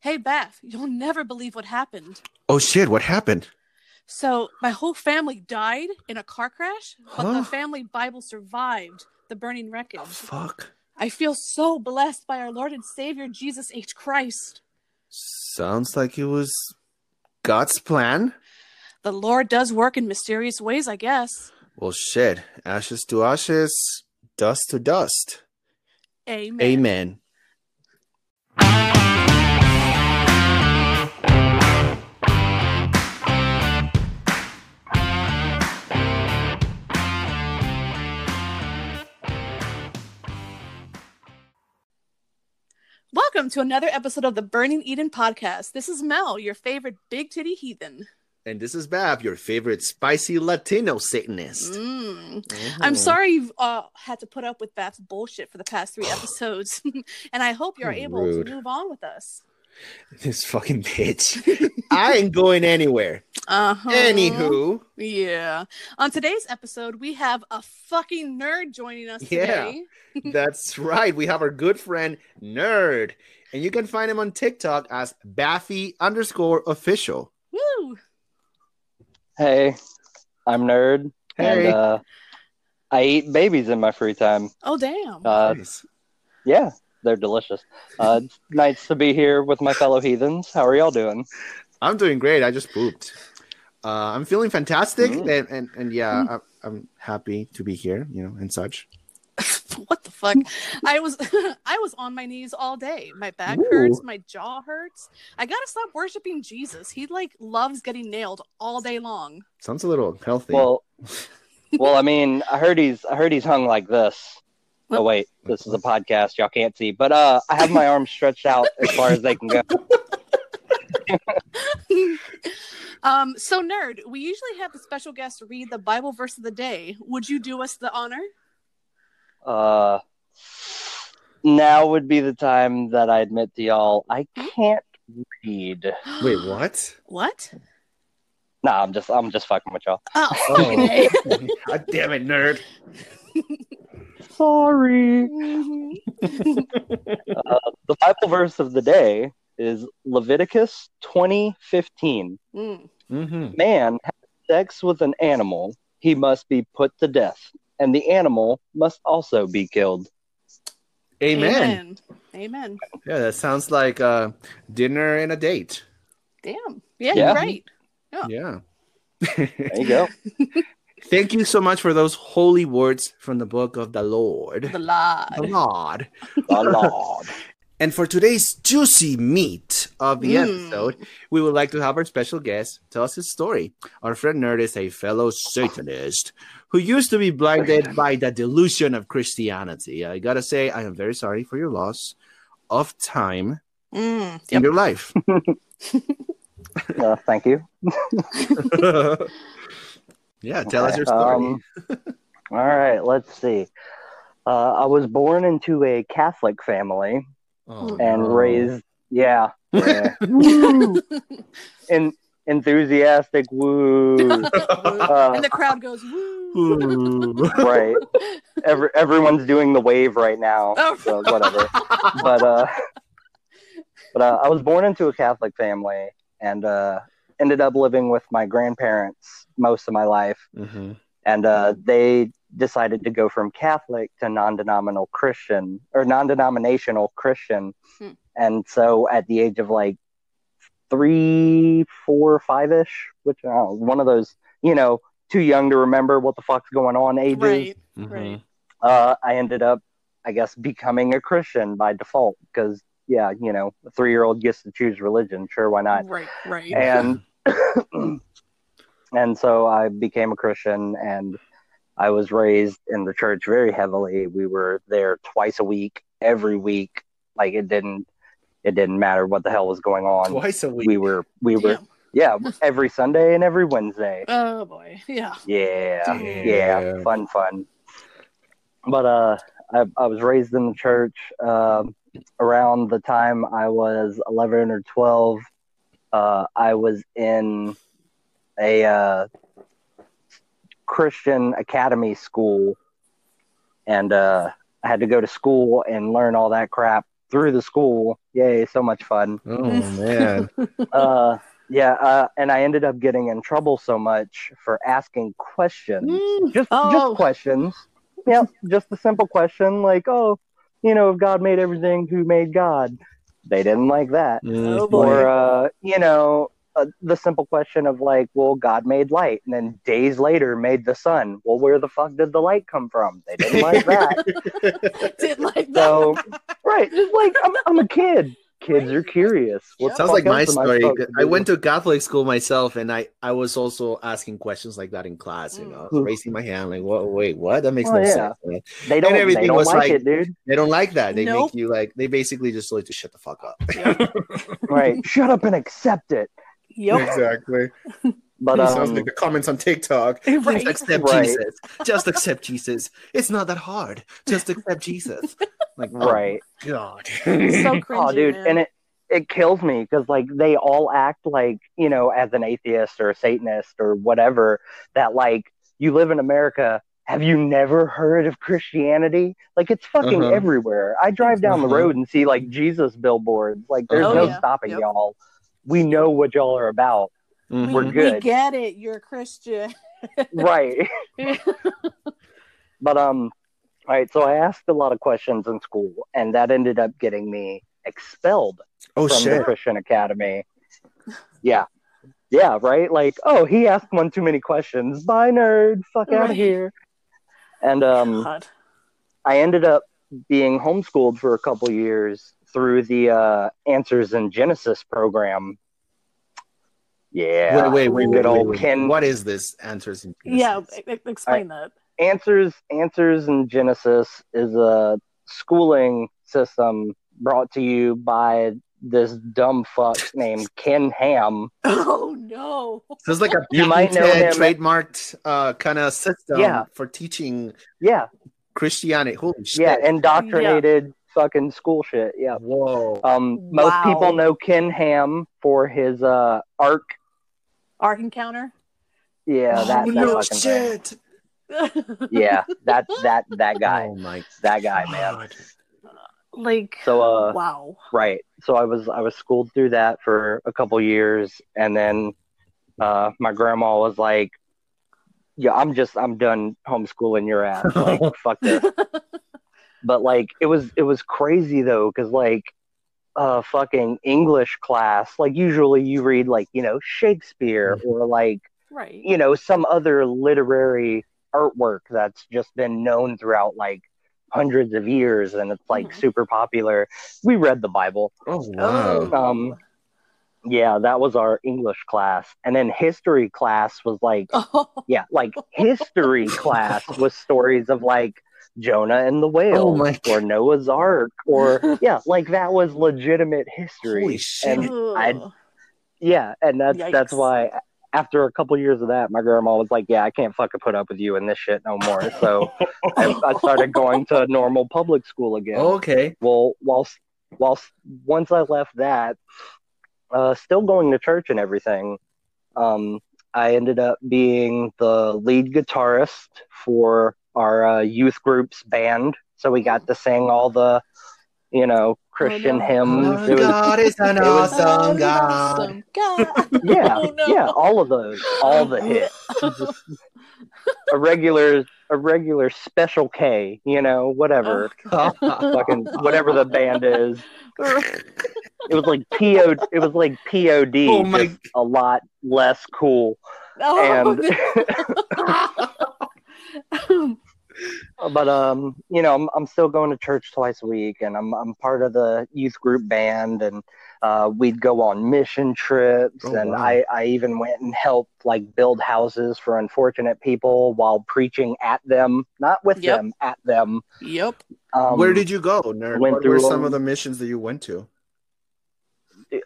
Hey, Beth, you'll never believe what happened. Oh shit! What happened? So, my whole family died in a car crash, but Huh? the family Bible survived the burning wreckage. Oh, fuck. I feel so blessed by our Lord and Savior Jesus H. Christ. Sounds like it was God's plan. The Lord does work in mysterious ways, I guess. Well, shit. Ashes to ashes, dust to dust. Amen. Amen. Welcome to another episode of the Burning Eden podcast. This is Mel, your favorite big titty heathen. And this is Bab, your favorite spicy Latino Satanist. Mm. Mhm. I'm sorry you've uh, had to put up with Beth's bullshit for the past three episodes, and I hope you're able Rude. to move on with us. This fucking bitch. I ain't going anywhere. Uh-huh. Anywho, Yeah. On today's episode, we have a fucking nerd joining us Yeah. today. that's right. We have our good friend Nerd. And you can find him on TikTok as Baphy underscore official. Woo! Hey, I'm Nerd, Hey. and uh, I eat babies in my free time. Oh, damn. Uh, Nice. yeah, they're delicious. Uh, it's nice to be here with my fellow heathens. How are y'all doing? I'm doing great. I just pooped. Uh, I'm feeling fantastic, Mm. and, and and yeah, I'm, I'm happy to be here, you know, and such. what the fuck? I was I was on my knees all day. My back Ooh. hurts, my jaw hurts. I gotta stop worshiping Jesus. He like loves getting nailed all day long. Sounds a little healthy. Well, well, I mean, I heard he's I heard he's hung like this. Oh wait, this is a podcast. Y'all can't see, but uh, I have my arms stretched out as far as they can go. um, so nerd, we usually have the special guest read the Bible verse of the day. Would you do us the honor? Uh, now would be the time that I admit to y'all I can't read. Wait, what? What? Nah, I'm just I'm just fucking with y'all. Oh, Oh. God damn it, nerd. Sorry. Mhm. The Bible verse of the day is Leviticus 20:15. Mm. Mm-hmm. Man has sex with an animal, he must be put to death, and the animal must also be killed. Amen. Amen. Amen. Yeah, that sounds like uh, dinner and a date. Damn. Yeah, Yeah. you're right. Yeah. There you go. Thank you so much for those holy words from the book of the Lord. The lie. The Lord. The Lord. And for today's juicy meat of the Mm. episode, we would like to have our special guest tell us his story. Our friend Nerd is a fellow Satanist who used to be blinded by the delusion of Christianity. I gotta say, I am very sorry for your loss of time Mm. in your life. Uh, thank you. yeah, tell us your story. um, all right, let's see. Uh, I was born into a Catholic family Oh, and no. raised, yeah, yeah. Woo! En- enthusiastic, woo. Uh, and the crowd goes, woo. Right. Every, everyone's doing the wave right now, Oh. so whatever. But uh, but uh, I was born into a Catholic family and uh, ended up living with my grandparents most of my life, Mhm. and uh, they decided to go from Catholic to non-denominational Christian or non-denominational Christian, Hmm. and so at the age of like three, four, five ish, which I know, one of those, you know, too young to remember what the fuck's going on ages. Right. Mhm. Right. Uh, I ended up, I guess, becoming a Christian by default because, yeah, you know, a three-year-old gets to choose religion. Sure, why not? Right. Right. and and so I became a Christian and I was raised in the church very heavily. We were there twice a week, every week. Like it didn't it didn't matter what the hell was going on. Twice a week. We were we were Damn. yeah, every Sunday and every Wednesday. Oh boy. Yeah. Yeah. Damn. Yeah, fun fun. But uh I, I was raised in the church um around the time I was 11 or 12 uh, I was in a uh, Christian academy school, and uh, I had to go to school and learn all that crap through the school. Yay, so much fun. Oh man. Uh, yeah, uh, and I ended up getting in trouble so much for asking questions. Mm. Just Oh. just questions. Yeah, just a simple question like, oh, you know, if God made everything, who made God? They didn't like that. Oh. Or uh, you know, uh, the simple question of like, well, God made light, and then days later made the sun. Well, where the fuck did the light come from? They didn't like that. Didn't like that. so, right, just like I'm, I'm a kid. Kids are curious. What the Sounds like my else I story. I went to Catholic school myself, and I I was also asking questions like that in class. You know, I was Mm. raising my hand like, "What? Wait, what? That makes Oh, no yeah. sense." man. They don't. everything They don't was like, like- it, dude. They don't like that. They Nope. make you like. They basically just like to shut the fuck up. Right. Shut up and accept it. Yep. Exactly. But It sounds um, like the comments on TikTok. Please Right. accept Right. Jesus. Just accept Jesus. It's not that hard. Just accept Jesus. Like, oh right. my God. So cringy, Oh, dude, man. and it it kills me because like they all act like you know, as an atheist or a Satanist or whatever, that like you live in America. Have you never heard of Christianity? Like it's fucking Uh-huh. everywhere. I drive down the Uh-huh. road and see like Jesus billboards. Like there's Oh, no yeah. stopping Yep. y'all. We know what y'all are about. Mhm. We're good. We get it. You're a Christian. right. But um, all right. So I asked a lot of questions in school, and that ended up getting me expelled Oh from the. Christian Academy. Yeah, yeah, right. Like, oh, he asked one too many questions. Bye, nerd. Fuck out Right. of here. And um, God. I ended up being homeschooled for a couple years through the uh, Answers in Genesis program. Yeah, wait, wait, wait, good wait, old wait, wait. Ken. What is this? Answers in Yeah, Genesis? e- explain that. Answers answers in genesis is a schooling system brought to you by this dumb fuck named ken ham Oh no. So it's like a You might know patented, him- trademarked uh, kind of system Yeah. for teaching yeah Christianity. Holy shit! yeah indoctrinated fucking school shit yeah Whoa. um most Wow. people know ken ham for his uh arc Ark encounter. yeah that, oh, that no fucking thing. Shit! yeah that that that guy Oh my that guy man like so uh wow. Right. So I was I was schooled through that for a couple years, and then uh, my grandma was like, "Yeah, I'm just I'm done homeschooling your ass. Like, fuck this." But like, it was it was crazy though, because like, uh, fucking English class, like usually you read like you know Shakespeare or like right. you know some other literary artwork that's just been known throughout like hundreds of years and it's like Mhm. super popular. We read the Bible. Oh wow! Um, Yeah, that was our English class. And then history class was like, Oh, yeah, like history class was stories of like Jonah and the whale Oh my or Noah's Ark or yeah, like that was legitimate history. Holy shit! And I yeah, and that's that's Yikes. why after a couple years of that, my grandma was like, "Yeah, I can't fucking put up with you in this shit no more." So I, I started going to normal public school again. okay. Well, whilst whilst once I left that, uh, still going to church and everything, um, I ended up being the lead guitarist for our uh, youth group's band. So we got to sing all the, you know, Christian no. hymns. Oh, Our was- God is an was- awesome God. Awesome God. yeah, Oh, no. yeah, all of those, all the hits. A regular, a regular special K, you know, whatever, Oh, fucking whatever the band is. It was like PO. It was like POD, Oh my- just a lot less cool. Oh, And no. but um, you know, I'm I'm still going to church twice a week, and I'm I'm part of the youth group band, and uh, we'd go on mission trips, Oh, and wow. I I even went and helped like build houses for unfortunate people while preaching at them, not with Yep. them, at them. yep. Um, Where did you go, nerd? went What were through some them. of the missions that you went to?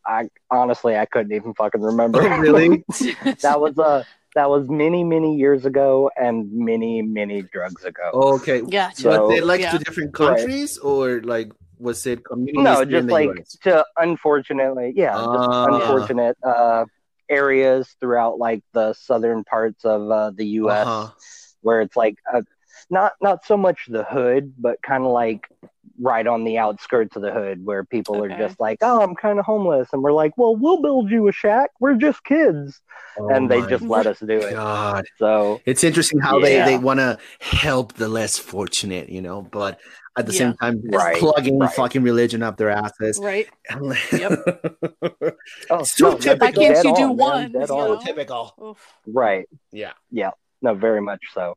I honestly I couldn't even fucking remember. Oh, really? that was uh that was many many years ago and many many drugs ago. Oh, okay. Gotcha. So- was it like yeah. to different countries or like was it communities? no, here in just the like US? to unfortunately, yeah, just Ah. unfortunate uh, areas throughout like the southern parts of uh, the U.S. Uh-huh. where it's like uh not not so much the hood, but kind of like right on the outskirts of the hood where people Okay. are just like, "Oh, I'm kind of homeless," and we're like, "Well, we'll build you a shack. We're just kids," oh and they Oh just let us do it. God. So It's interesting how Yeah. they, they want to help the less fortunate, you know, but at the Yeah. same time, Right, plugging right. fucking religion up their asses. Right. oh, So that's typical. Why can't you do on, one, dead you know? typical. Oof. Right. Yeah. Yeah. No, very much so.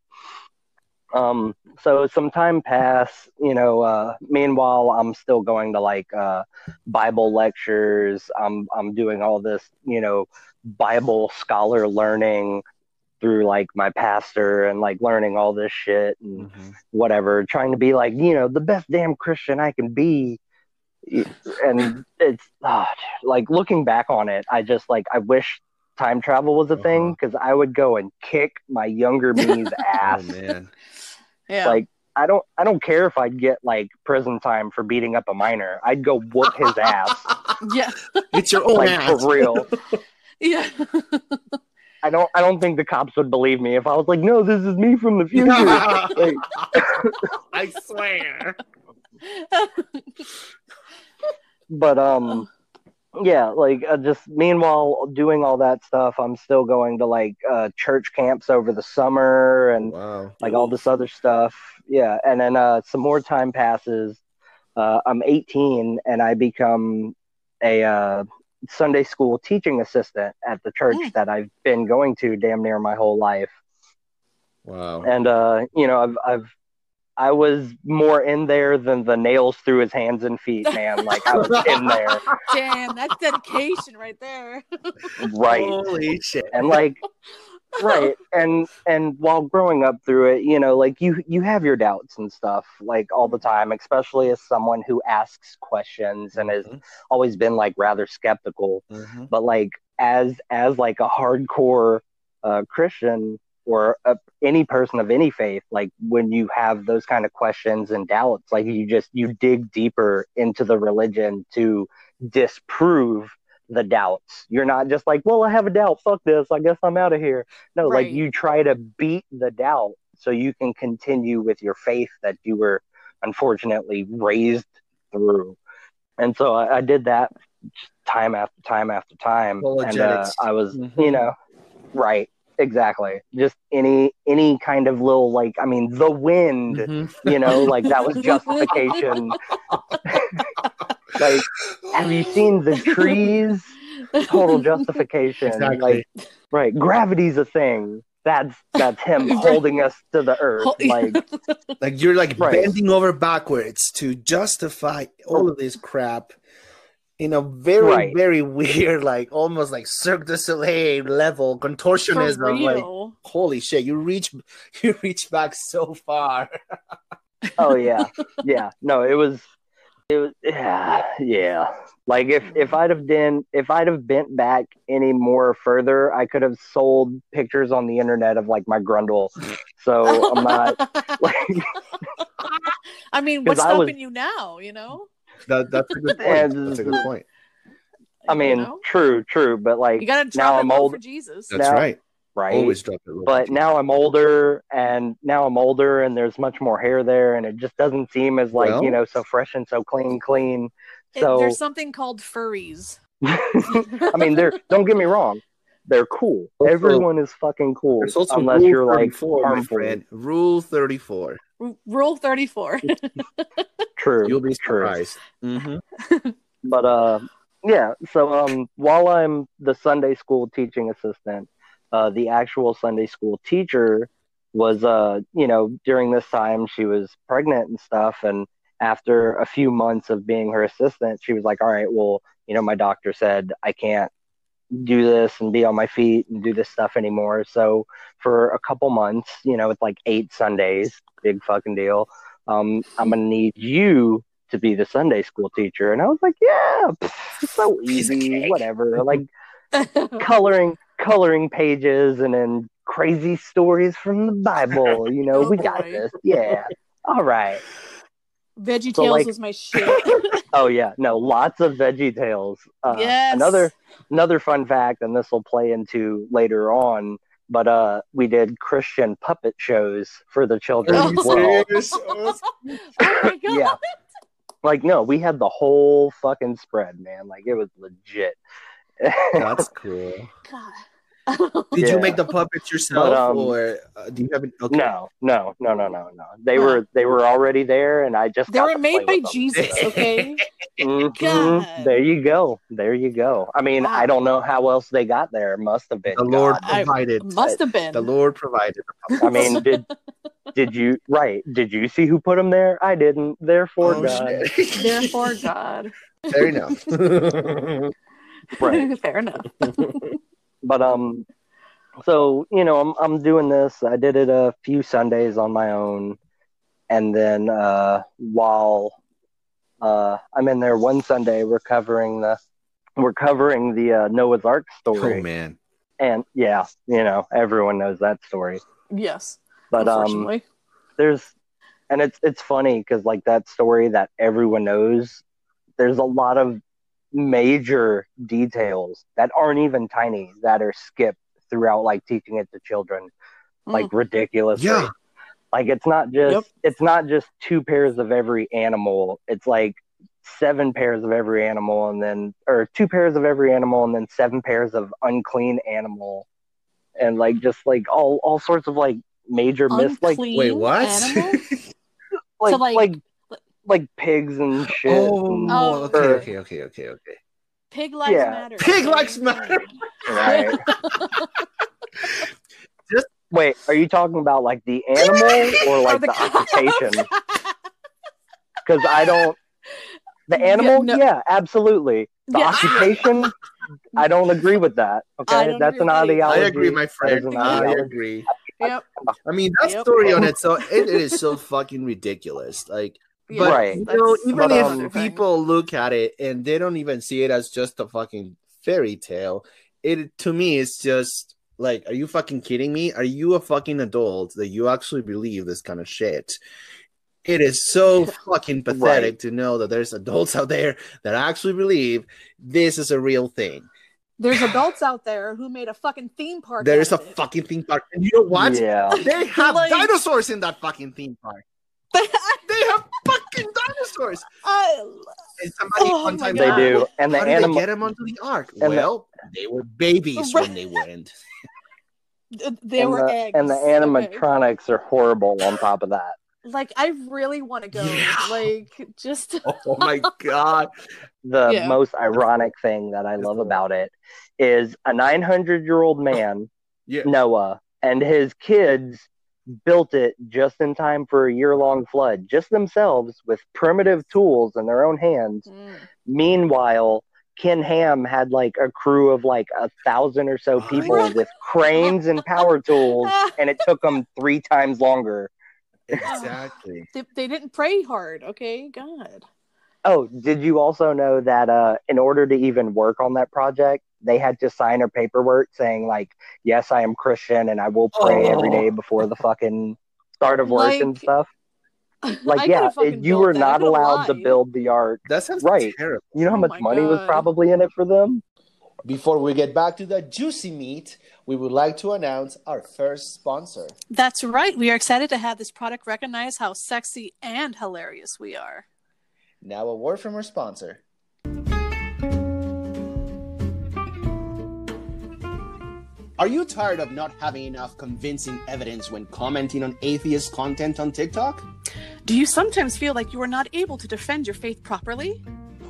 Um, so some time passed, you know, uh, meanwhile, I'm still going to like, uh, Bible lectures. I'm, I'm doing all this, you know, Bible scholar learning through like my pastor and like learning all this shit and Mhm. whatever, trying to be like, you know, the best damn Christian I can be. And it's ah, like looking back on it, I just like, I wish time travel was a thing Uh-huh. because I would go and kick my younger me's Oh ass. man. Yeah. Like, I don't, I don't care if I'd get like prison time for beating up a minor. I'd go whoop his ass, yeah. It's your own like ass. for real. Yeah. I don't, I don't think the cops would believe me if I was like, no, this is me from the future. Like, I swear. but um yeah like uh, just meanwhile doing all that stuff i'm still going to like uh church camps over the summer and Wow. like all this other stuff yeah and then uh some more time passes uh i'm 18 and i become a uh sunday school teaching assistant at the church Mm. that i've been going to damn near my whole life Wow. and uh you know i've i've I was more in there than the nails through his hands and feet, man. Like I was in there. Damn, that's dedication right there. right Holy shit. and like right and and while growing up through it you know like you you have your doubts and stuff like all the time especially as someone who asks questions and has Mhm. always been like rather skeptical Mhm. but like as as like a hardcore uh christian or a, any person of any faith like when you have those kind of questions and doubts like you just you dig deeper into the religion to disprove the doubts. You're not just like well i have a doubt. Fuck this. I guess i'm out of here. No Right. like you try to beat the doubt so you can continue with your faith that you were unfortunately raised through. And so i, I did that time after time after time. And uh, i was Mhm. you know right exactly. Just any any kind of little like i mean the wind Mhm. you know like that was justification. Like have you seen the trees? Total justification. Exactly. like right gravity's a thing. That's that's him holding us to the earth like Like you're like Right. bending over backwards to justify all of this crap in a very, Right. very weird, like almost like Cirque du Soleil level For contortionism. Like holy shit, you reach you reach back so far. oh yeah yeah no it was it was yeah yeah like if if i'd have been if i'd have bent back any more further i could have sold pictures on the internet of like my grundle so i'm not like I mean, what's I was- stopping you now? You know, That, that's a good point. That's a good point. i mean You know? true true but like you gotta now drop it i'm low old for Jesus. That's Now- right. right Always drop it. but now i'm older and now i'm older and there's much more hair there and it just doesn't seem as like Well- you know so fresh and so clean clean It- so there's something called furries. I mean, they're don't get me wrong, they're cool. Also- Everyone is fucking cool, unless you're like harmful. Rule 34. R- Rule 34. True, You'll be surprised. Mm-hmm. But uh, yeah. So um, while I'm the Sunday school teaching assistant, uh, the actual Sunday school teacher was uh, you know, during this time she was pregnant and stuff, and after a few months of being her assistant, she was like, "All right, well, you know, my doctor said I can't." Do this and be on my feet and do this stuff anymore. So for a couple months, you know, it's like eight Sundays, big fucking deal. Um, I'm gonna need you to be the Sunday school teacher. And I was like, yeah, pff, so easy, whatever. Like coloring, coloring pages and then crazy stories from the Bible. You know, Oh, we got boy. this. Yeah. All right. Veggie So, Tales like- was my shit. Oh yeah, no, lots of Veggie Tales. Uh, yes. Another another fun fact, and this will play into later on. But uh, we did Christian puppet shows for the children Oh, as well. oh my god. Yeah. Like, no, we had the whole fucking spread, man. Like, it was legit. That's cool. God. Did you make the puppets yourself, But, um, or uh, do you have? An, okay. No, no, no, no, no, no. They Huh. were they were already there, and I just they got were to made play by with them. Jesus, okay? Mhm. God. There you go. There you go. I mean, I don't know how else they got there. Must have been The Lord God. I- provided. Must have been. The Lord provided. I mean, did did you right? Did you see who put them there? I didn't. Therefore, Oh, God. shit. Therefore, God. Fair enough. Right. Fair enough. But um, so you know, I'm I'm doing this. I did it a few Sundays on my own, and then uh, while uh, I'm in there one Sunday, we're covering the we're covering the uh, Noah's Ark story, oh man. and yeah, you know, everyone knows that story. Yes. But um, there's and it's it's funny because like that story that everyone knows there's a lot of major details that aren't even tiny that are skipped throughout like teaching it to children mm. like ridiculously Yeah. like it's not just Yep. it's not just two pairs of every animal it's like seven pairs of every animal and then or two pairs of every animal and then seven pairs of unclean animal and like just like all all sorts of like major myths like Wait, what? like So, like- like like pigs and shit. oh, and- Oh. okay, Or- okay, okay, okay, okay. Pig lives Yeah. matter. Pig okay? lives matter. right. Wait, are you talking about like the animal or like the the, occupation? Because I don't. The Yeah, animal, no. yeah, absolutely. The Yeah. occupation, I don't agree with that. Okay, that's an with ideology. I agree, my That is friend. I ideology. agree. Yep. I mean, that Yep. story on it, so it, it is so fucking ridiculous. Like, Yeah, but Right. you know, even But, if um, people look at it and they don't even see it as just a fucking fairy tale, it to me it's just like, are you fucking kidding me? Are you a fucking adult that you actually believe this kind of shit? It is so fucking pathetic Right. to know that there's adults out there that actually believe this is a real thing. There's adults out there who made a fucking theme park. There's a it. fucking theme park. And you know what? Yeah. They have Like- dinosaurs in that fucking theme park. They have fucking dinosaurs. I- And somebody Oh one time They do, and the How did they animal. get them onto the ark? and the- well, they were babies when they went. they and were the, eggs. and the okay. animatronics are horrible on top of that. Like I really want to go. Yeah. Like just Oh my god! The Yeah. most ironic thing that I love about it is a 900 year old man, Yeah, Noah, and his kids built it just in time for a year long flood, just themselves with primitive tools in their own hands. Mm. Meanwhile, Ken Ham had like a crew of like a thousand or so people Right. with cranes and power tools, and it took them three times longer. exactly. they, they didn't pray hard. Okay, God. Oh, did you also know that uh, in order to even work on that project, they had to sign a paperwork saying like, "Yes, I am Christian and I will pray every Oh. day before the fucking start of work and stuff." Like, could've yeah, it- you were that. Not could've allowed to build the art. That sounds Right. terrible. You know how Oh much my money was probably in it for them? Before we get back to the juicy meat, we would like to announce our first sponsor. That's right. We are excited to have this product recognize how sexy and hilarious we are. Now, a word from our sponsor. Are you tired of not having enough convincing evidence when commenting on atheist content on TikTok? Do you sometimes feel like you are not able to defend your faith properly?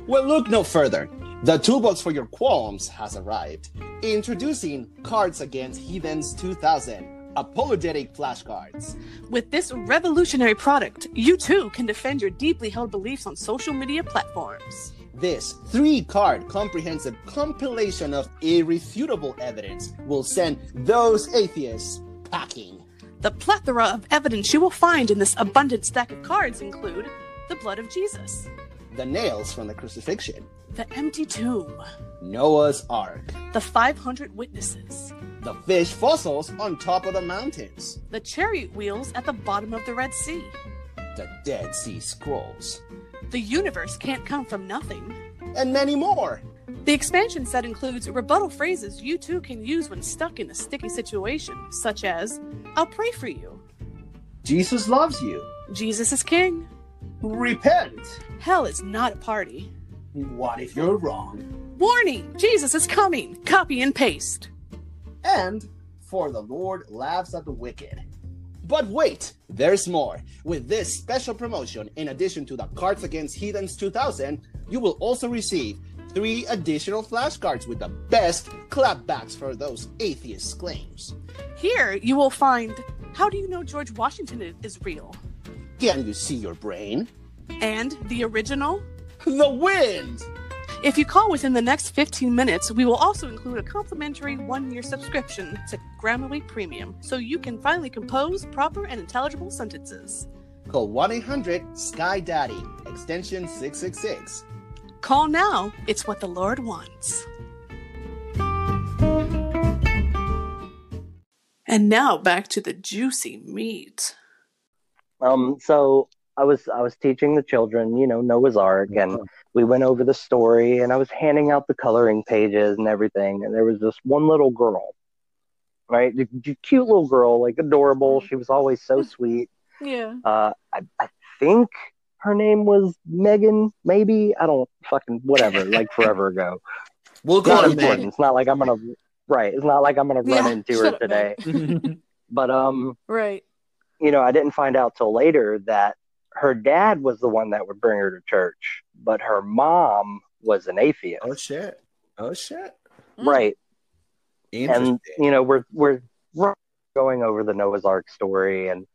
Well, look no further. The toolbox for your qualms has arrived. Introducing Cards Against Heathens 2000 Apologetic Flashcards. With this revolutionary product, you too can defend your deeply held beliefs on social media platforms. This three card comprehensive compilation of irrefutable evidence will send those atheists packing. The plethora of evidence you will find in this abundant stack of cards include the blood of Jesus, The nails from the crucifixion, the empty tomb, Noah's Ark, the 500 witnesses, the fish fossils on top of the mountains, the chariot wheels at the bottom of the Red Sea. the Dead Sea Scrolls, The universe can't come from nothing. and many more. The expansion set includes rebuttal phrases you too can use when stuck in a sticky situation, such as, I'll pray for you, Jesus loves you. Jesus is king, Repent. Hell is not a party. What if you're wrong? Warning! Jesus is coming! Copy and paste. And for the Lord laughs at the wicked. But wait, there's more. With this special promotion, in addition to the Cards Against Heathens 2000, you will also receive three additional flashcards with the best clapbacks for those atheist claims. Here you will find How do you know George Washington is real? Can you see your brain? And the original? The wind! If you call within the next 15 minutes, we will also include a complimentary one year subscription to Grammarly Premium so you can finally compose proper and intelligible sentences. Call 1 800 Sky Daddy, extension 666. Call now, it's what the Lord wants. And now back to the juicy meat. Um, so I was I was teaching the children, you know, Noah's Ark, and we went over the story, and I was handing out the coloring pages and everything, and there was this one little girl, right, the, the cute little girl, like adorable. She was always so sweet. Yeah. Uh, I, I think her name was Megan, maybe I don't fucking whatever, like forever ago. We'll It's not call it important. It's not like I'm gonna right. It's not like I'm gonna run Yeah, into her up, today. But um, Right. you know, I didn't find out till later that her dad was the one that would bring her to church, but her mom was an atheist. oh shit. Oh shit. Mm. Right. Interesting. And you know, we're we're we're going over the Noah's Ark story and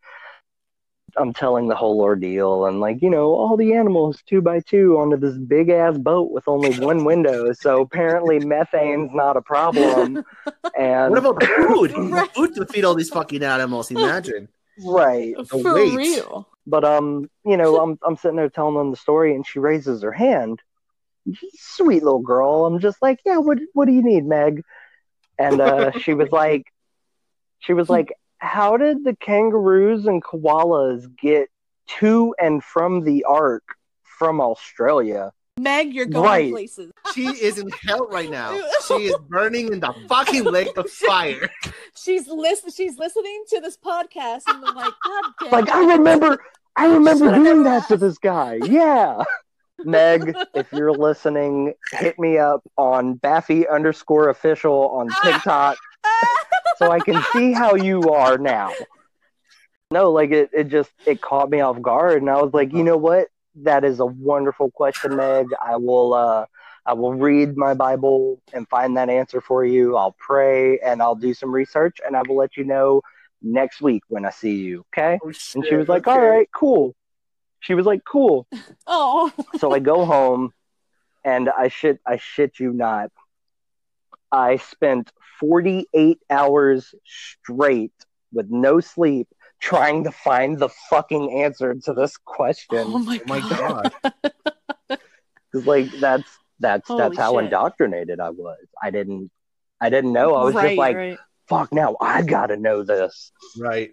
I'm telling the whole ordeal and like, you know, all the animals two by two onto this big ass boat with only one window. So apparently methane's not a problem. And what about food? Right. Food to feed all these fucking animals. Imagine. right. For real. But um, you know, I'm I'm sitting there telling them the story, and she raises her hand. Sweet little girl. I'm just like, yeah. What what do you need, Meg? And uh, she was like, she was like, how did the kangaroos and koalas get to and from the ark from Australia? Meg, you're going Right. places. She is in hell right now. She is burning in the fucking lake of fire. She's listen. She's listening to this podcast and I'm like, God damn. Like I remember, I remember doing that to this guy. Yeah. Meg, if you're listening, hit me up on Baphy underscore official on TikTok so I can see how you are now. No, like it, it just it caught me off guard and I was like, you know what? That is a wonderful question, Meg. I will uh I will read my Bible and find that answer for you. I'll pray and I'll do some research and I will let you know next week when I see you. Okay? Oh, And she was like, All right, cool. She was like, Cool. Oh. So I go home and I shit I shit you not. I spent 48 hours straight with no sleep trying to find the fucking answer to this Oh question. my, Oh my god. god. Cuz like that's that's Holy that's how shit. indoctrinated I was. I didn't I didn't know. I was right, just like, right. fuck now I got to know this. Right.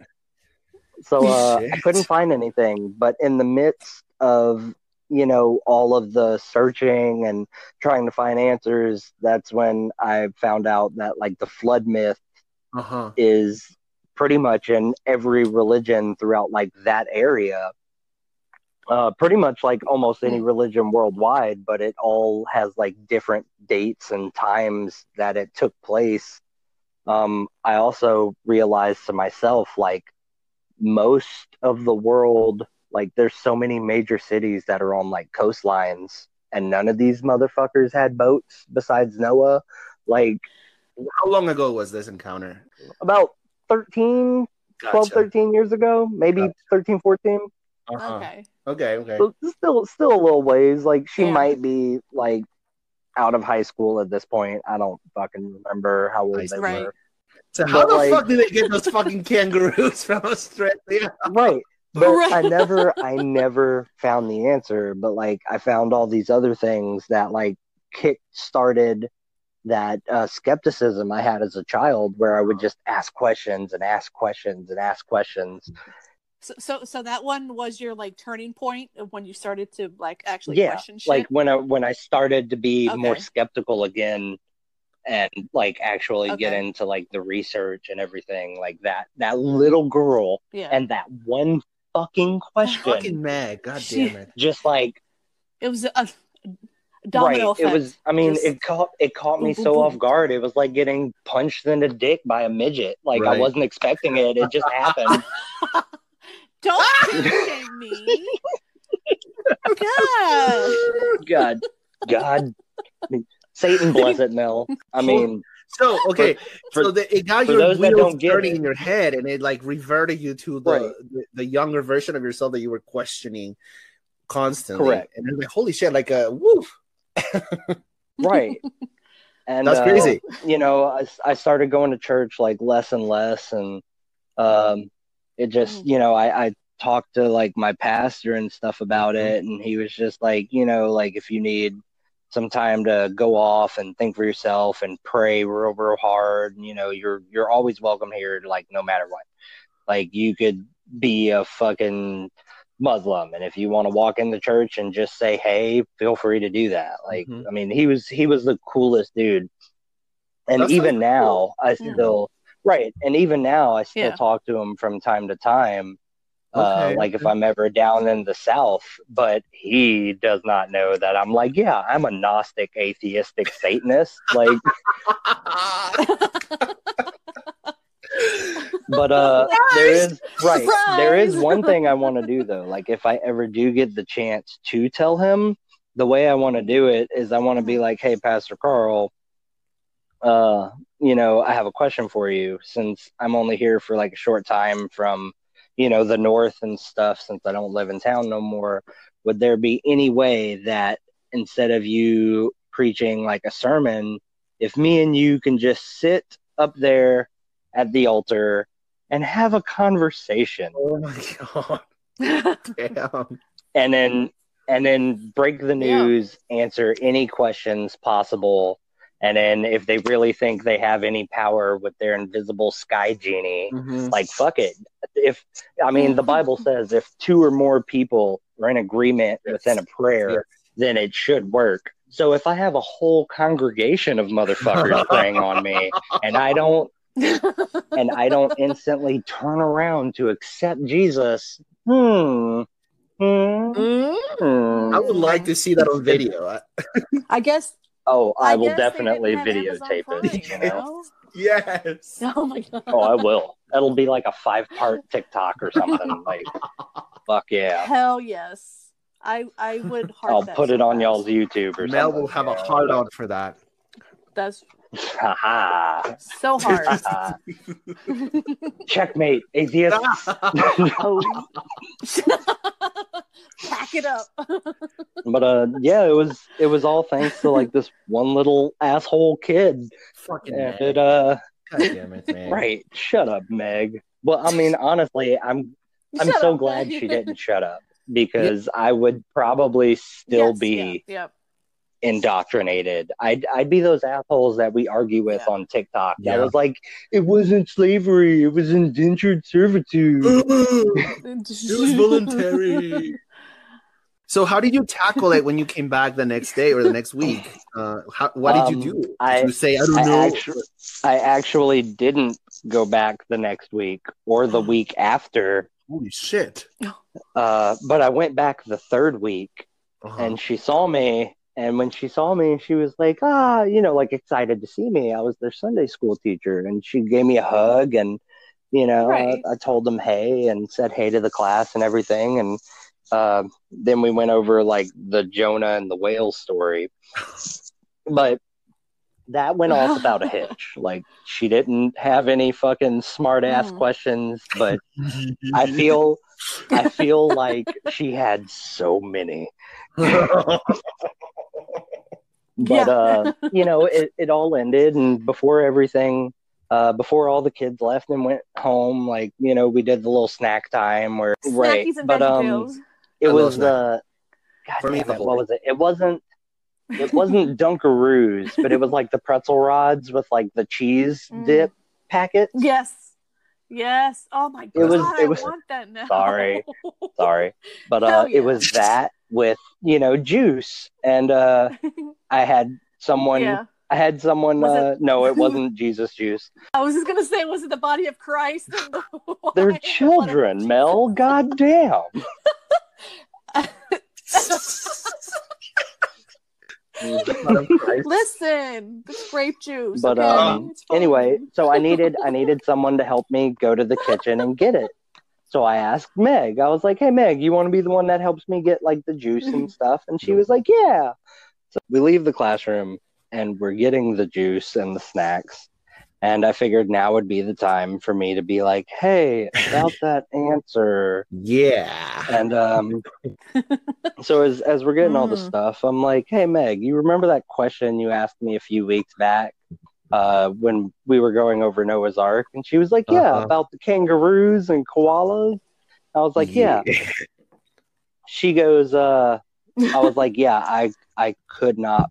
So uh, I couldn't find anything. But in the midst of you know all of the searching and trying to find answers, that's when I found out that like the flood myth Uh huh. is pretty much in every religion throughout like that area. Uh, pretty much like almost any religion worldwide, but it all has like different dates and times that it took place. Um, I also realized to myself, like most of the world, like there's so many major cities that are on like coastlines, and none of these motherfuckers had boats besides Noah. Like How long ago was this encounter? about 13, 12, 13 years ago, maybe Gotcha. 13, 14. Uh-huh. Okay. Okay. Okay. So still, still a little ways. Like she Yeah. might be like out of high school at this point. I don't fucking remember how old they. Right. were. So how But, the like- fuck did they get those fucking kangaroos from Australia? Right. But Right. I never, I never found the answer. But like, I found all these other things that like kick started that uh, skepticism I had as a child, where I would just ask questions and ask questions and ask questions. So, so, so that one was your like turning point of when you started to like actually Yeah, question shit. like when I when I started to be more skeptical again and like actually get into like the research and everything like that that little girl yeah. and that one fucking question. Fucking Meg. God damn it. Just like It was a, a domino right. effect. It was. I mean, Just it caught it caught me boom, boom, so boom. off guard. It was like getting punched in the dick by a midget. Like I wasn't expecting it. It just happened. Don't shame me. God. God, God, Satan bless it, Mel. I mean, So okay, For- so the, it got your those that wheels don't turning it- in your head, and it like reverted you to the, Right. the the younger version of yourself that you were questioning constantly. Correct. And it's like, holy shit, like a woof. right. And That's uh, crazy. you know, I, I started going to church like less and less, and um, it just, you know, I, I talked to like my pastor and stuff about it, and he was just like, you know, like if you need some time to go off and think for yourself and pray real, real hard, you know, you're you're always welcome here, like no matter what. Like you could be a fucking Muslim, and if you want to walk in the church and just say hey, feel free to do that. Like, Mhm. I mean, he was he was the coolest dude, and That even sounds now cool. I Yeah. still right, and even now I still Yeah. talk to him from time to time. Uh, like if I'm ever down in the South, but he does not know that I'm like, yeah, I'm a Gnostic, atheistic Satanist. Like, but uh there is right there is one thing i want to do though. Like if i ever do get the chance to tell him the way i want to do it is i want to be like hey pastor carl uh you know i have a question for you. Since i'm only here for like a short time from you know the north and stuff since i don't live in town no more would there be any way that instead of you preaching like a sermon if me and you can just sit up there at the altar and have a conversation oh my god, damn. and then and then break the Yeah. news answer any questions possible and then if they really think they have any power with their invisible sky genie Mhm. like fuck it if i mean the bible says if two or more people are in agreement Yes. within a prayer Yes. then it should work so if i have a whole congregation of motherfuckers praying on me and i don't and I don't instantly turn around to accept Jesus, hmm, hmm, Mm, hmm. I would like to see that on video. I- I guess Oh, I, will definitely didn't have Amazon videotape Prime, it. You know? yes. Oh my god. Oh, I will. It'll be like a five-part TikTok or something. Like, fuck yeah! Hell yes. I I would heart I'll put it on y'all's YouTube or Mel something. will have a yeah. hard on for that. That's Haha. So hard. Checkmate, atheist. oh. Pack it up. but uh, yeah, it was it was all thanks to like this one little asshole kid. Fucking And Meg. it uh, God damn it, man. Right. Shut up, Meg. Well, I mean, honestly, I'm I'm Shut so up, glad Meg. she didn't shut up because I would probably still Yes, be yeah, yep. Indoctrinated. I'd I'd be those assholes that we argue with Yeah. on TikTok. That Yeah. was like, it wasn't slavery, it was indentured servitude. it was voluntary. So, how did you tackle it when you came back the next day or the next week? Uh, how, what did Um, you do? Did I- you say, I don't I know? actually, I actually didn't go back the next week or the week after, Holy shit. uh, but I went back the third week Uh-huh. and she saw me and when she saw me she was like ah you know like excited to see me. I was their sunday school teacher and she gave me a hug and you know Right. I, I told them hey and said hey to the class and everything. And uh, then we went over like the jonah and the whale story. But that went off without a hitch. Like she didn't have any fucking smart ass Mhm. questions but i feel i feel like she had so many but Yeah. uh you know it, it all ended and before everything uh before all the kids left and went home like you know we did the little snack time where right Snackies and but um it I was the God For me, damn it, what was it it wasn't it wasn't dunkaroos but it was like the pretzel rods with like the cheese Mm. dip packets Yes. Yes. Oh my god. It was- I it was- want that now. Sorry. sorry but uh yeah. it was that with you know juice and uh i had someone yeah. I had someone. Was it- uh, no, it wasn't Jesus juice. I was just gonna say, was it the body of Christ? They're children, Mel. God damn. Listen, it's grape juice. But, okay? um, anyway, so I needed I needed someone to help me go to the kitchen and get it. So I asked Meg. I was like, "Hey Meg, you want to be the one that helps me get like the juice and stuff?" And she was like, "Yeah." So we leave the classroom and we're getting the juice and the snacks. And I figured now would be the time for me to be like, "Hey, about that answer." Yeah. And um, so as as we're getting all the Mm. stuff, I'm like, "Hey Meg, you remember that question you asked me a few weeks back uh, when we were going over Noah's Ark?" And she was like, "Yeah, Uh-huh. about the kangaroos and koalas." I was like, "Yeah." She goes, uh, "I was like, yeah, I I could not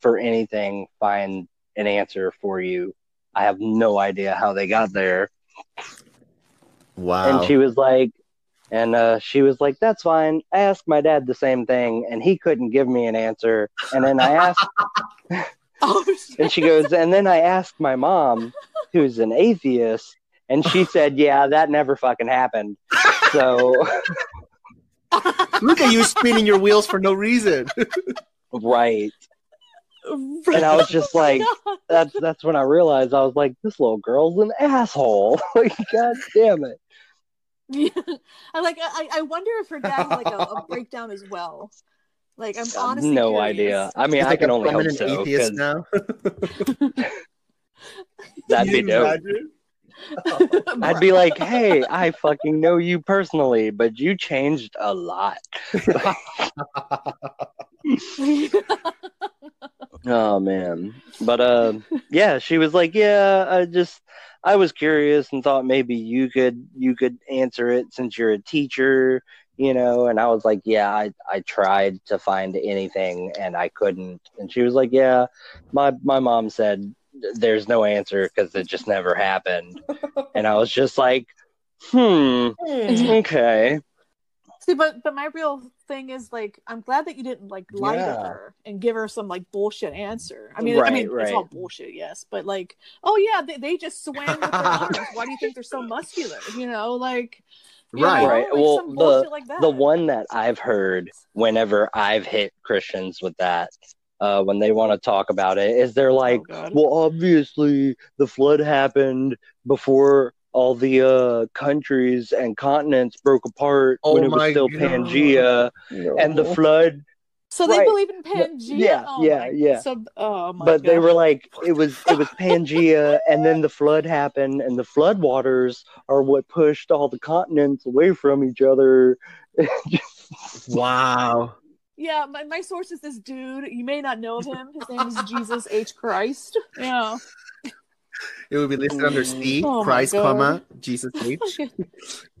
for anything find an answer for you. I have no idea how they got there." Wow. And she was like, and uh, she was like, that's fine. I asked my dad the same thing, and he couldn't give me an answer. And then I asked, Oh, shit. and she goes, and then I asked my mom, who's an atheist, and she said, yeah, that never fucking happened. So, Look at you spinning your wheels for no reason. right. And I was just like, that's that's when I realized I was like, this little girl's an asshole. like, god damn it. Yeah. I like. I, I wonder if her dad had like a, a breakdown as well. Like I'm honestly no curious. idea. I mean, He's I like can only hope prominent so. atheist 'cause now. That'd be You dope. imagine? I'd be like, hey, I fucking know you personally, but you changed a lot. Oh man. But uh yeah, she was like, Yeah, I just I was curious and thought maybe you could you could answer it since you're a teacher, you know, and I was like, Yeah, I, I tried to find anything and I couldn't. And she was like, Yeah, my my mom said there's no answer because it just never happened. and I was just like, Hmm, okay. See, but but my real thing is like I'm glad that you didn't like lie Yeah. to her and give her some like bullshit answer. I mean, I mean right. it's all bullshit, yes, but like, oh yeah, they, they just swam with their arms. Why do you think they're so muscular? You know, like you Right. know, Right. like Well, some the- like that. the one that I've heard whenever I've hit Christians with that, uh, when they want to talk about it, is they're like, oh, well, obviously the flood happened before all the uh, countries and continents broke apart Oh when it was still God. Pangea, and the flood. So they right. believe in Pangea. Yeah, oh, yeah, yeah. So, oh my But God. they were like, it was it was Pangea, and then the flood happened, and the flood waters are what pushed all the continents away from each other. Wow. Yeah, my, my source is this dude. You may not know of him. His name is Jesus H. Christ. Yeah. It would be listed under C, Oh Christ, God. comma, Jesus H.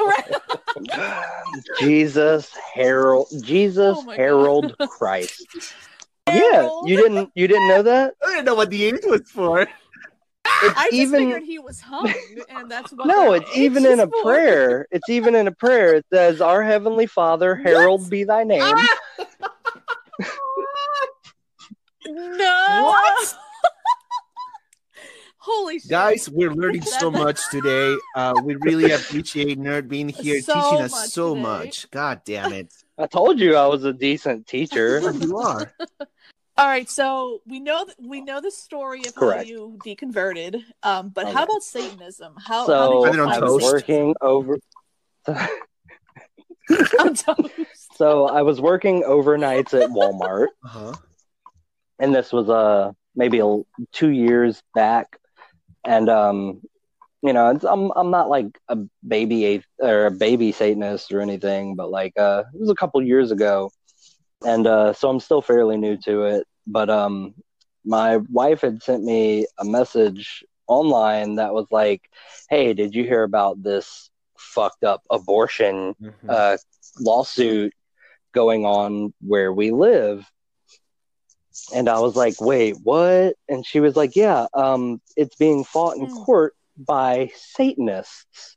Right. Jesus Harold Jesus Oh my God. Harold Christ. Yeah, you didn't you didn't know that? I didn't know what the H was for. It's I just even figured he was hung, and that's what. no, it's even in a for. prayer. It's even in a prayer. It says, "Our heavenly Father, Harold be thy name." No. What? Holy shit, Guys, we're learning so much today. Uh, we really appreciate Nerd being here, So teaching us much so today. much. God damn it. I told you I was a decent teacher. You are. All right, so we know that we know the story of how you deconverted. Um, but Okay. how about Satanism? How, So how did you I was working over. on toast? So I was working overnights at Walmart, Uh-huh. and this was uh maybe a, two years back, and um, you know, it's, I'm I'm not like a baby or a baby Satanist or anything, but like uh, it was a couple years ago, and uh, so I'm still fairly new to it. But um, my wife had sent me a message online that was like, "Hey, did you hear about this fucked up abortion Mhm. uh, lawsuit going on where we live. And I was like, wait, what? And she was like, yeah, um, it's being fought in Hmm. court by Satanists.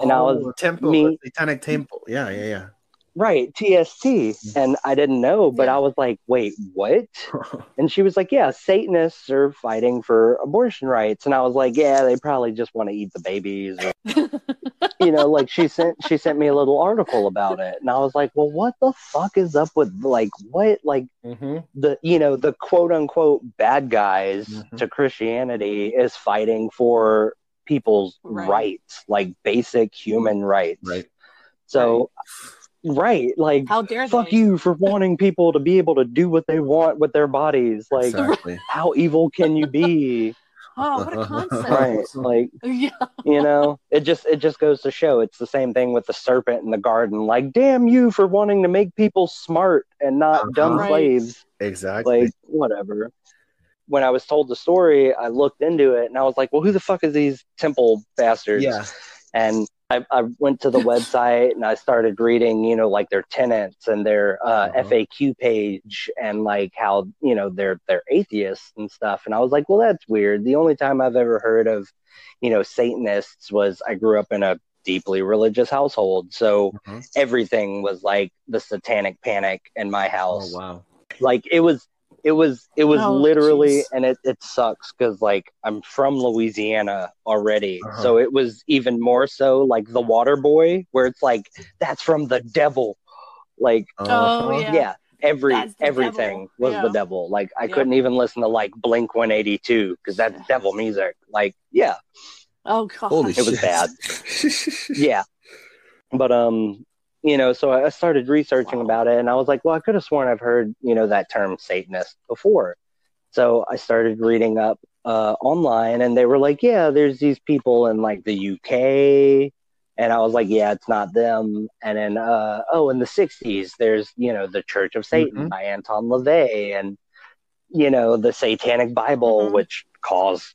And I was Oh, temple, me- satanic temple. Yeah, yeah, yeah. right TST, and I didn't know, but Yeah. I was like, wait, what? And she was like, yeah, Satanists are fighting for abortion rights, and I was like, yeah, they probably just want to eat the babies, or, you know, like she sent she sent me a little article about it, and I was like, well, what the fuck is up with like what like Mhm. the you know the quote unquote bad guys Mhm. to Christianity is fighting for people's Right. rights, like basic human rights. Right. So, right, like How dare fuck they? you for wanting people to be able to do what they want with their bodies. Like, exactly. how evil can you be? Oh, what a concept. right, like Yeah. you know, it just it just goes to show it's the same thing with the serpent in the garden. Like, damn you for wanting to make people smart and not uh-huh. dumb Right. slaves. Exactly. like whatever when i was told the story i looked into it and i was like well who the fuck is these temple bastards yeah. and I, I went to the website and i started reading you know like their tenants and their uh, Uh-huh. faq page and like how you know they're they're atheists and stuff and i was like well that's weird the only time i've ever heard of you know satanists was i grew up in a deeply religious household so Mhm. everything was like the satanic panic in my house Oh wow. like it was it was it was Oh, literally jeez. and it, it sucks because like i'm from louisiana already Uh-huh. so it was even more so like the water boy where it's like that's from the devil like Oh, Uh-huh. yeah. yeah, every everything devil. was Yeah. the devil like i Yep. couldn't even listen to like blink 182 because that's devil music like yeah Oh god. Holy It was bad. yeah but um you know so i started researching Wow. about it and i was like well i could have sworn i've heard you know that term satanist before so i started reading up uh, online and they were like yeah there's these people in like the uk and i was like yeah it's not them and then uh, oh in the 60s there's you know the church of satan Mhm. by anton lavey and you know the satanic bible Mhm. which caused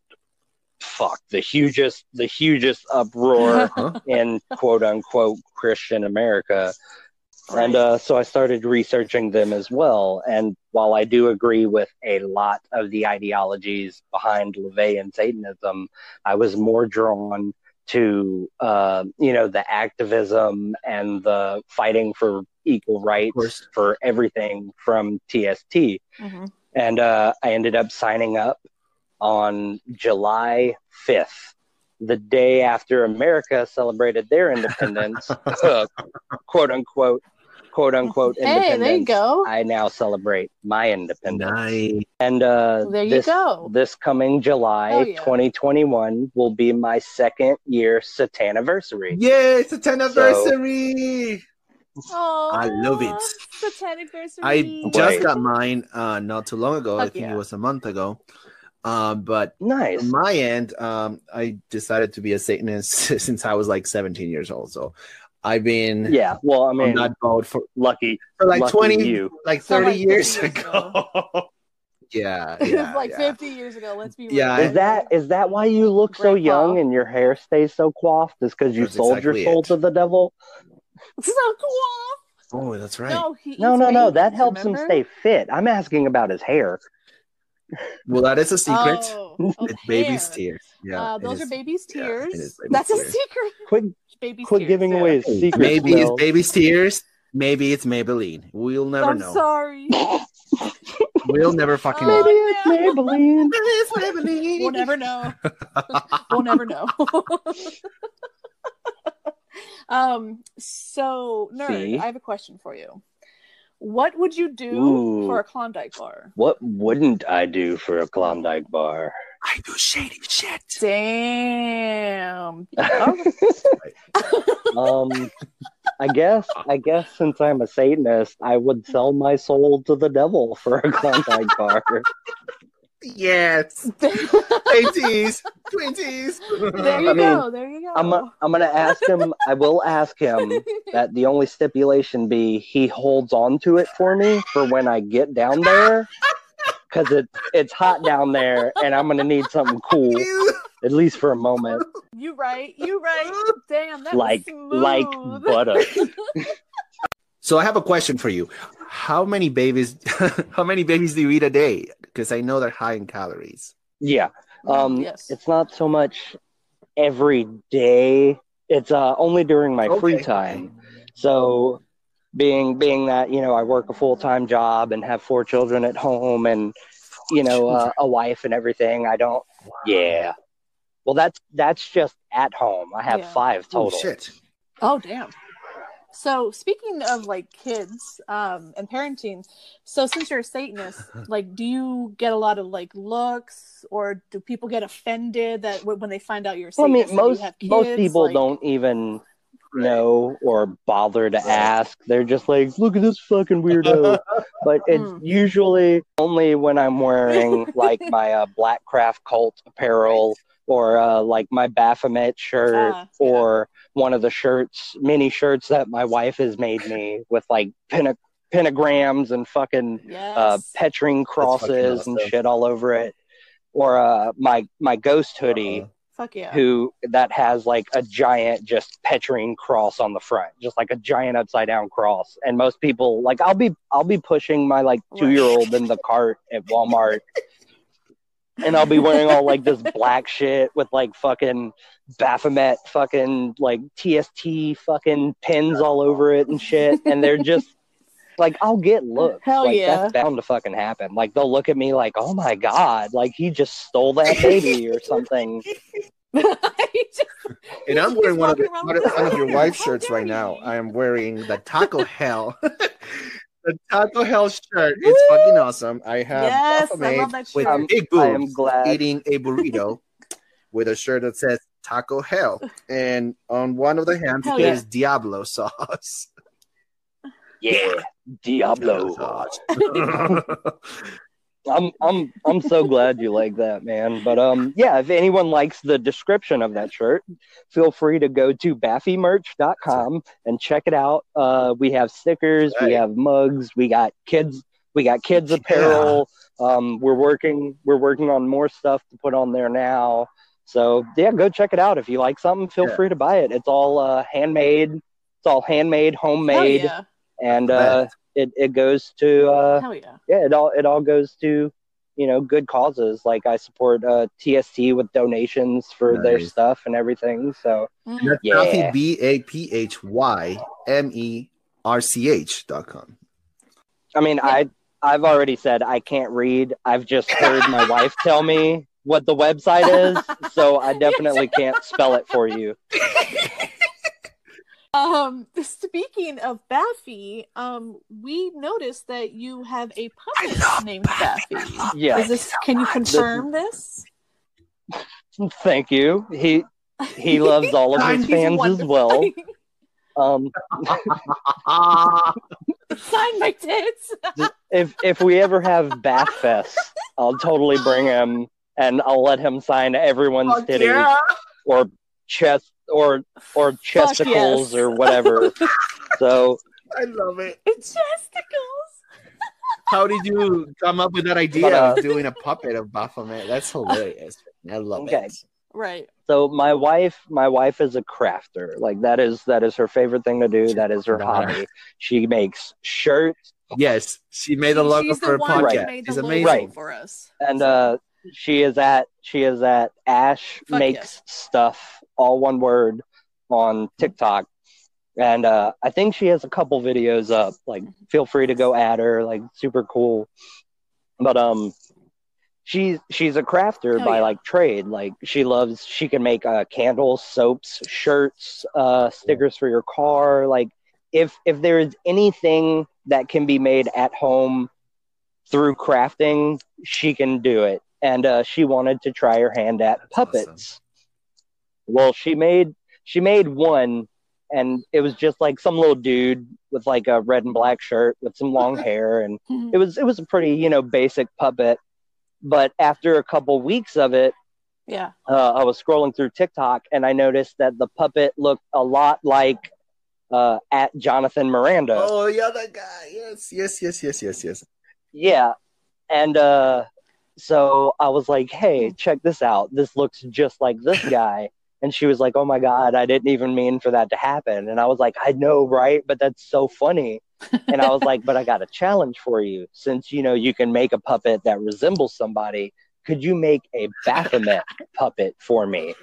fuck the hugest the hugest uproar in quote unquote Christian America. And uh, so I started researching them as well. And while I do agree with a lot of the ideologies behind LaVey Satanism, I was more drawn to, uh, you know, the activism and the fighting for equal rights for everything from TST Mhm. and uh, I ended up signing up on July 5th, the day after America celebrated their independence, uh, quote unquote, quote unquote Hey, independence. there you go. I now celebrate my independence, Nice. and uh, There you this, go. This coming July Oh, yeah. 2021 will be my second year Sataniversary. Yay, it's a 10 anniversary. Oh, I love it. The 10th anniversary. I just got mine uh not too long ago. I think yeah. it was a month ago. Um, but Nice. on my end, um, I decided to be a Satanist since I was like 17 years old. So I've been Yeah. Well, I on mean, that boat for, lucky. for like lucky 20, you. like 30 like, years years ago. yeah, It yeah, like yeah. 50 years ago. Let's be real. Yeah, Is that is that why you look so Grandpa. young and your hair stays so coiffed? Is because you That's sold exactly your soul it. to the devil? so cool. Oh, that's right. No, he No, no, no. That helps him stay fit. I'm asking about his hair. Well, that is a secret. Oh, it's baby's hair. tears. Yeah, uh, it those are baby's tears. is baby's That's a secret. Quit, Baby's quit tears. giving yeah. away his secrets. Maybe it's baby's tears. Maybe it's Maybelline. We'll never I'm know. sorry. We'll never fucking Oh, know. Maybe it's no. Maybelline. It's Maybelline. We'll never know. we'll never know. um. So, nerd, See? I have a question for you. What would you do Ooh. for a Klondike bar? What wouldn't I do for a Klondike bar? I do shady shit. Damn. um, I guess I guess since I'm a Satanist, I would sell my soul to the devil for a Klondike bar. Yes. Twenties. Twenties. there you I mean, go. There you go. I'm I'm gonna ask him. I will ask him that the only stipulation be he holds on to it for me for when I get down there, because it's it's hot down there, and I'm gonna need something cool at least for a moment, you right. You right. Damn. That like was like butter. So I have a question for you. How many babies how many babies do you eat a day? Because I know they're high in calories. Yeah. Um, yes. it's not so much every day. It's uh only during my free time. So being being that you know I work a full time job and have four children at home and you know uh, a wife and everything. I don't. Yeah. Well, that's that's just at home. I have Yeah. five Oh total. shit! Oh damn. So speaking of like kids um, and parenting, so since you're a Satanist, like, do you get a lot of like looks, or do people get offended that w- when they find out you're a Well, I mean, most have most people Like- don't even know or bother to ask. They're just like, "Look at this fucking weirdo." but it's Mm. usually only when I'm wearing like my uh, Black Craft Cult apparel or uh, like my Baphomet shirt Ah, yeah. or one of the shirts, mini shirts that my wife has made me with like penta- pentagrams and fucking Yes. uh, Petrine crosses and awesome. shit all over it, or uh, my my ghost hoodie Uh-huh. Fuck yeah. who that has like a giant just Petrine cross on the front, just like a giant upside down cross. And most people like I'll be I'll be pushing my like two year old in the cart at Walmart. And I'll be wearing all like this black shit with like fucking Baphomet fucking like TST fucking pins all over it and shit. And they're just like I'll get looks. Hell like yeah. that's bound to fucking happen. Like they'll look at me like, oh my god, like he just stole that baby or something. And I'm wearing one of, the, one of one of your a- wife's shirts right now. I am wearing the Taco Hell. the Taco Hell shirt is fucking awesome. I have Yes, I love that with shirt. big I am boobs glad. eating a burrito with a shirt that says Taco Hell, and on one of the hands Hell there's yeah. Diablo sauce. Yeah, Diablo. sauce. I'm I'm I'm so glad you like that, man. But um yeah, if anyone likes the description of that shirt, feel free to go to baphymerch.com and check it out. Uh we have stickers, we have mugs, we got kids we got kids apparel. Um we're working we're working on more stuff to put on there now. So yeah, go check it out. If you like something, feel Yeah. free to buy it. It's all uh handmade. It's all handmade, Hell homemade, yeah. and uh it, it goes to uh Hell yeah. yeah, it all it all goes to you know good causes. Like I support uh, TST with donations for their stuff and everything. So Mm. That's Yeah. B A P H Y M E R C H dot com. I mean, I I've already said I can't read. I've just heard my wife tell me what the website is, so I definitely can't spell it for you. Um, speaking of Baphy, um, we noticed that you have a puppet named Baphy. Yeah, Is this? Can you confirm this? thank you. He he loves all of his He's fans as well. Um, Sign my tits. if if we ever have Bath Fest, I'll totally bring him and I'll let him sign everyone's titties or chest or or Fuck chesticles yes. or whatever. so I love it. It's testicles. How did you come up with that idea But, uh, of doing a puppet of Baphomet? That's hilarious. I love it. Okay. it. Right. so my wife my wife is a crafter. Like that is that is her favorite thing to do. That is her Nice. hobby. She makes shirts Yes, she made a logo She's for the a one Right. podcast. made She's amazing. Right. for us. and uh she is at she is at Ash Fuck makes yes. stuff all one word on TikTok. And uh I think she has a couple videos up. Like feel free to go at her, like super cool. But um she's she's a crafter Hell by yeah. like trade. Like she loves she can make uh candles, soaps, shirts, uh stickers for your car. Like if if there is anything that can be made at home through crafting, she can do it. And uh, she wanted to try her hand at That's puppets. Well, she made she made one, and it was just like some little dude with like a red and black shirt with some long hair, and it was it was a pretty you know basic puppet. But after a couple weeks of it, Yeah. uh, I was scrolling through TikTok and I noticed that the puppet looked a lot like uh, at Jonathan Miranda. Oh, yeah, that guy. Yes, yes, yes, yes, yes, yes. Yeah. And uh so I was like, "Hey, mm-hmm. check this out. This looks just like this guy." And she was like, "Oh my god, I didn't even mean for that to happen." And I was like, "I know, right? But that's so funny." and I was like, "But I got a challenge for you. Since you know you can make a puppet that resembles somebody, could you make a Baphomet puppet for me?"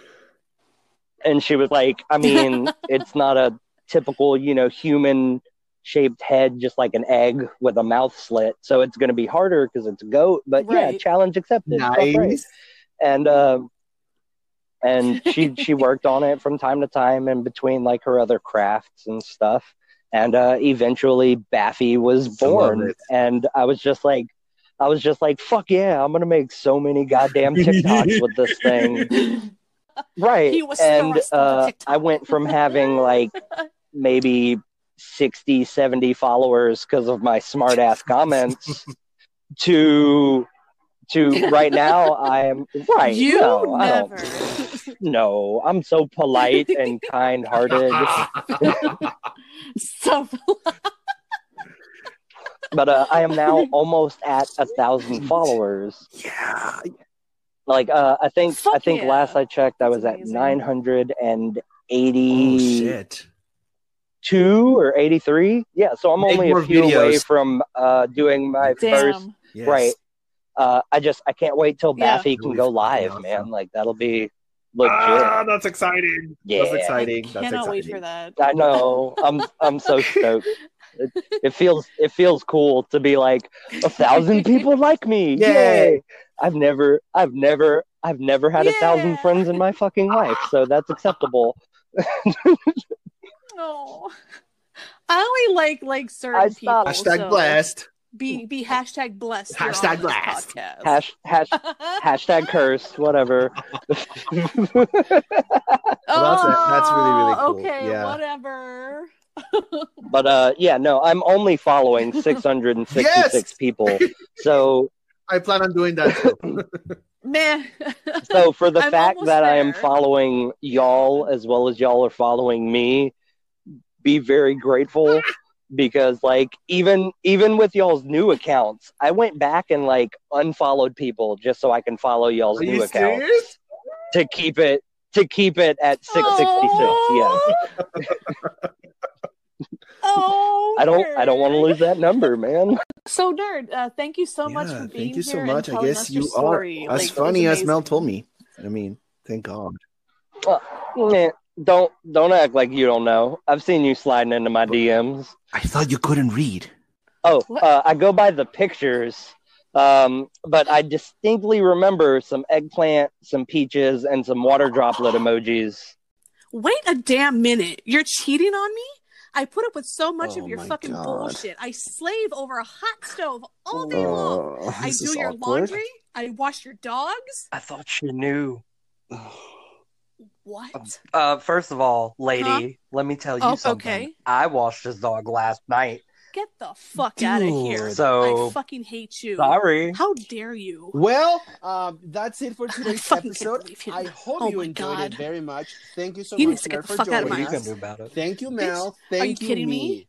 And she was like, "I mean, it's not a typical, you know, human shaped head, just like an egg with a mouth slit. So it's going to be harder because it's a goat. But yeah, challenge accepted. Fuck right. Nice. And um, and she she worked on it from time to time in between like her other crafts and stuff. And uh, eventually, Baphy was born, it. and I was just like. I was just like, fuck yeah, I'm gonna make so many goddamn TikToks with this thing. Right. He was and thrust on the uh, I went from having like maybe 60, 70 followers because of my smart ass comments to to right now I'm right. you no, I don't- never. no, I'm so polite and kind hearted. so But uh, I am now almost at a thousand followers. Yeah. Like uh, I think Fuck I think yeah. last I checked I was That's at amazing. nine hundred and Oh eighty shit. Two or 83 yeah so i'm Make only a few away from uh doing my first. Yes. right uh i just i can't wait till Yeah. baphy can go live awesome. man like that'll be legit Ah, that's exciting. Yeah. That's exciting. I That's cannot exciting. wait for that. i know i'm i'm so stoked it, it feels it feels cool to be like a thousand people like me Yay. yay i've never i've never i've never had a thousand friends in my fucking life so that's acceptable Oh, I only like like certain I people. stopped. Hashtag so blessed. Be be hashtag blessed. Hashtag blessed. podcast. hash hash hashtag cursed whatever Well, that's a- that's really, really Oh, cool. Okay, Yeah. whatever. But uh, yeah, no, I'm only following 666 Yes! people. So, I plan on doing that too. Man. so for the I'm fact almost that I am following y'all as well as y'all are following me, be very grateful because like even even with y'all's new accounts, I went back and like unfollowed people just so I can follow y'all's Are new you account serious? to keep it to keep it at 666. Yeah. Oh, I don't I don't want to lose that number, man. So, nerd, uh, thank you so much for being thank you so here and much. I telling guess us your you are story. as Like, funny as Mel told me. I mean, thank God. Man, don't don't act like you don't know. I've seen you sliding into my DMs. I thought you couldn't read. Oh, uh, I go by the pictures, um, but I distinctly remember some eggplant, some peaches, and some water droplet emojis. Wait a damn minute. You're cheating on me? I put up with so much Oh of your fucking God. bullshit. I slave over a hot stove all day long. Oh, I do your awkward. laundry. I wash your dogs. I thought you knew. What? Uh, first of all, lady, Huh? let me tell you Oh, something. okay. I washed his dog last night. Get the fuck out of here. So- I fucking hate you. Sorry. How dare you? Well, um, that's it for today's fucking can't episode. I hope Oh you enjoyed God. it very much. Thank you so He much, needs to get the for fuck out of What are joining you my gonna us. do about it? Thank you, Bitch, Mel. are Thank you kidding me?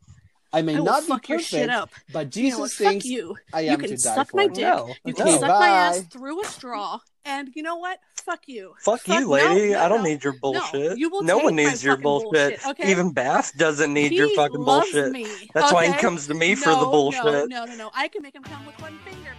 I may I not be fuck your perfect, shit up. but You know what? Jesus Fuck thinks you. I You can to die suck for. my dick. No. You can no. Okay, suck my ass through a straw. And you know what? Fuck you. Fuck, you, lady. no, I don't need your bullshit. you will no one needs your bullshit. bullshit, okay? Even Bath doesn't need he your fucking loves bullshit. Me, That's why he comes to me for the bullshit. No, no, no, no. I can make him come with one finger,